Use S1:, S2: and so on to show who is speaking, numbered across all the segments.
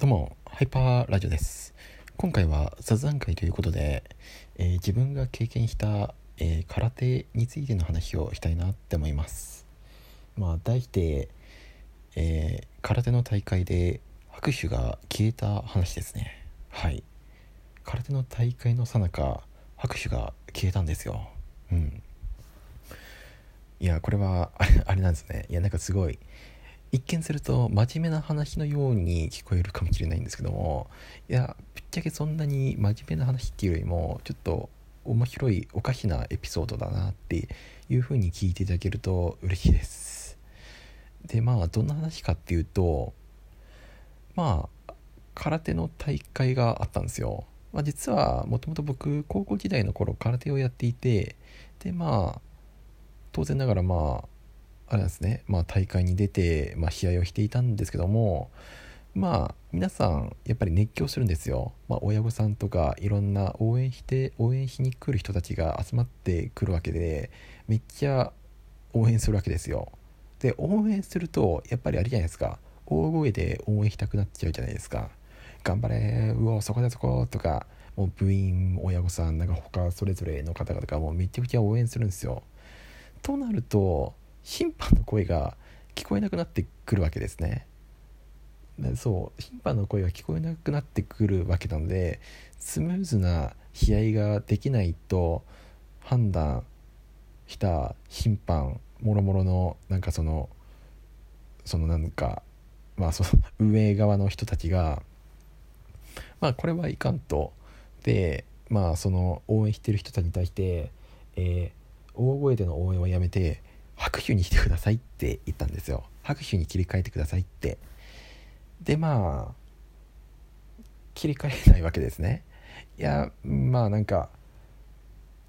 S1: どうも、ハイパーラジオです。今回は雑談会ということで、えー、自分が経験した、えー、空手についての話をしたいなって思います。まあ、題して、えー、空手の大会で拍手が消えた話ですね。はい。空手の大会のさなか、拍手が消えたんですよ。うん。いや、これは、あれなんですね。いや、なんかすごい、一見すると真面目な話のように聞こえるかもしれないんですけどもいやぶっちゃけそんなに真面目な話っていうよりもちょっと面白いおかしなエピソードだなっていう風に聞いていただけると嬉しいです。でまあどんな話かっていうとまあ空手の大会があったんですよ、まあ、実はもともと僕高校時代の頃空手をやっていてでまあ当然ながらまああれですね、まあ、大会に出て、まあ、試合をしていたんですけどもまあ皆さんやっぱり熱狂するんですよ、まあ、親御さんとかいろんな応援して応援しに来る人たちが集まってくるわけでめっちゃ応援するわけですよ。で応援するとやっぱりあれじゃないですか。大声で応援したくなっちゃうじゃないですか。頑張れうおそこだそことか。もう部員親御さんなんか他それぞれの方々がもうめちゃくちゃ応援するんですよ。となると審判の声が聞こえなくなってくるわけですね。そう審判の声が聞こえなくなってくるわけなのでスムーズな試合ができないと判断した審判もろもろのなんかそのそのなんかまあその 運営側の人たちがまあこれはいかんと。でまあその応援してる人たちに対して、えー、大声での応援はやめて拍手にしてくださいって言ったんですよ。拍手に切り替えてくださいって。でまあ切り替えないわけですね。いやまあなんか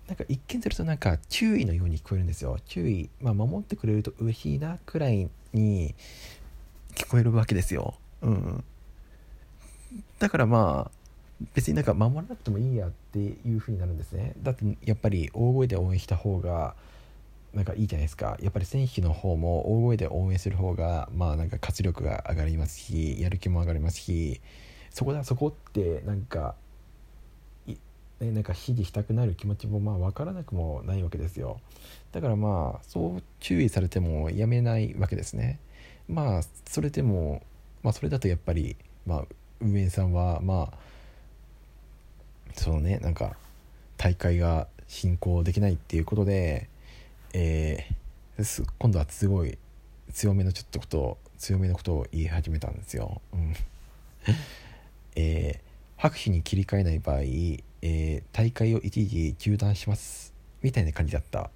S1: なんか一見するとなんか注意のように聞こえるんですよ。注意まあ守ってくれると嬉しいなくらいに聞こえるわけですよ。うん。だからまあ別になんか守らなくてもいいやっていう風になるんですね。だってやっぱり大声で応援した方がなんかいいじゃないですか。やっぱり選手の方も大声で応援する方がまあなんか活力が上がりますしやる気も上がりますしそこだそこってなんかね、なんか支持したくなる気持ちもまあ分からなくもないわけですよ。だからまあそう注意されてもやめないわけですね。まあそれでもまあそれだとやっぱりまあ運営さんはまあそのねなんか大会が進行できないっていうことでえー、今度はすごい強めのちょっとこと強めのことを言い始めたんですよ。うん、えー、拍手に切り替えない場合、えー、大会を一時中断しますみたいな感じだった。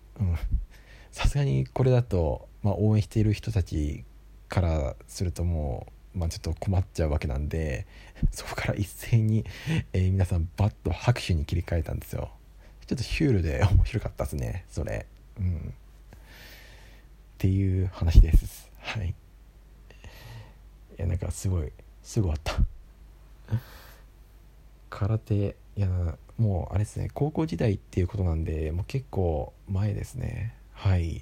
S1: さすがにこれだと、まあ、応援している人たちからするともう、まあ、ちょっと困っちゃうわけなんでそこから一斉に、えー、皆さんバッと拍手に切り替えたんですよ。ちょっとシュールで面白かったですねそれ。うん、っていう話です。はい。いやなんかすごいすごかった。空手いやもうあれですね。高校時代っていうことなんでもう結構前ですね。はい。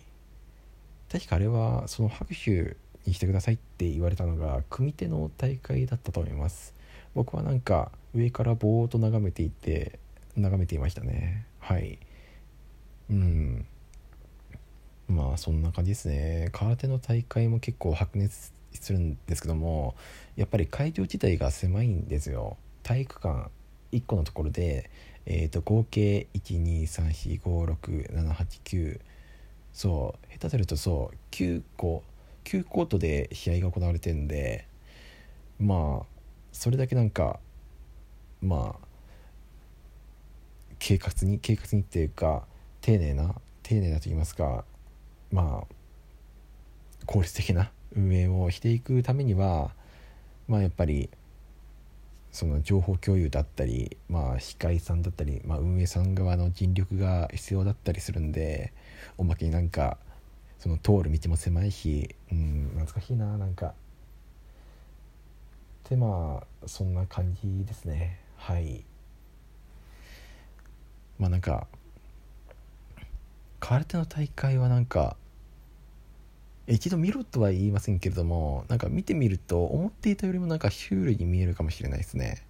S1: 確かあれはその拍手にしてくださいって言われたのが組手の大会だったと思います。僕はなんか上からぼーっと眺めていて眺めていましたね。はい。うん。まあそんな感じですね。空手の大会も結構白熱するんですけどもやっぱり会場自体が狭いんですよ。体育館1個のところで、えー、と合計123456789そう下手するとそう9個9コートで試合が行われてるんでまあそれだけなんかまあ計画に計画にっていうか丁寧な丁寧だと言いますかまあ効率的な運営をしていくためにはまあやっぱりその情報共有だったり、まあ、司会さんだったり、まあ、運営さん側の尽力が必要だったりするんでおまけになんかその通る道も狭いし、うん、懐かしいななんか。でまあそんな感じですね。はい。まあなんか空手の大会はなんか一度見ろとは言いませんけれどもなんか見てみると思っていたよりもなんかシュールに見えるかもしれないですね。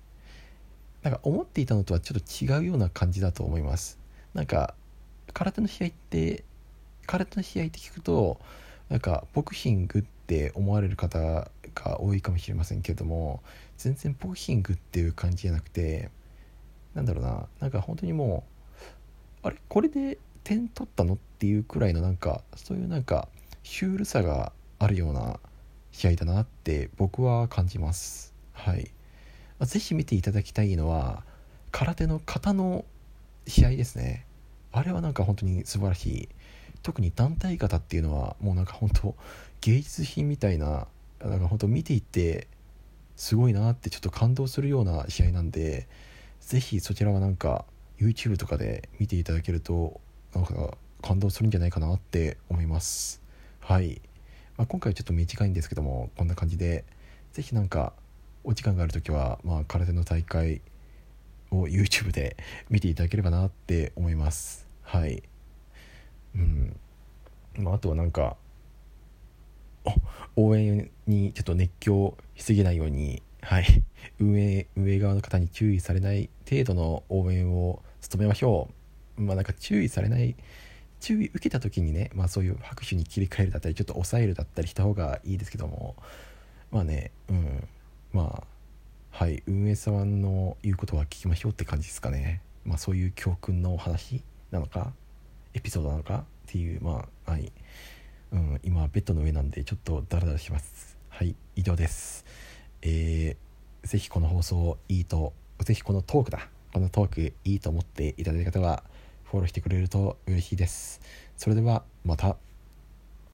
S1: なんか思っていたのとはちょっと違うような感じだと思います。なんか空手の試合って空手の試合って聞くとなんかボクシングって思われる方が多いかもしれませんけれども全然ボクシングっていう感じじゃなくてなんだろうななんか本当にもうあれ？これで点取ったの？っていうくらいのなんかそういうなんかシュールさがあるような試合だなって僕は感じます。はい。是非見ていただきたいのは空手の型の試合ですね。あれはなんか本当に素晴らしい。特に団体型っていうのはもうなんか本当芸術品みたいななんか本当見ていてすごいなってちょっと感動するような試合なんで是非そちらはなんか YouTube とかで見ていただけるとなんか感動するんじゃないかなって思います。はい、まあ、今回はちょっと短いんですけどもこんな感じで是非なんかお時間がある時は、まあ、空手の大会を YouTube で 見ていただければなって思います。はい。うん。まあ、あとはなんか応援にちょっと熱狂しすぎないように、はい、運営運営側の方に注意されない程度の応援を努めましょう。まあなんか注意されない注意受けた時にね、まあ、そういう拍手に切り替えるだったりちょっと抑えるだったりした方がいいですけどもまあねうんまあはい運営さんの言うことは聞きましょうって感じですかね。まあそういう教訓のお話なのかエピソードなのかっていうまあはいうん、今ベッドの上なんでちょっとダラダラします。はい以上です。えー、ぜひこの放送いいとぜひこのトークだ。このトークいいと思っていただいた方はフォローしてくれると嬉しいです。それではまた。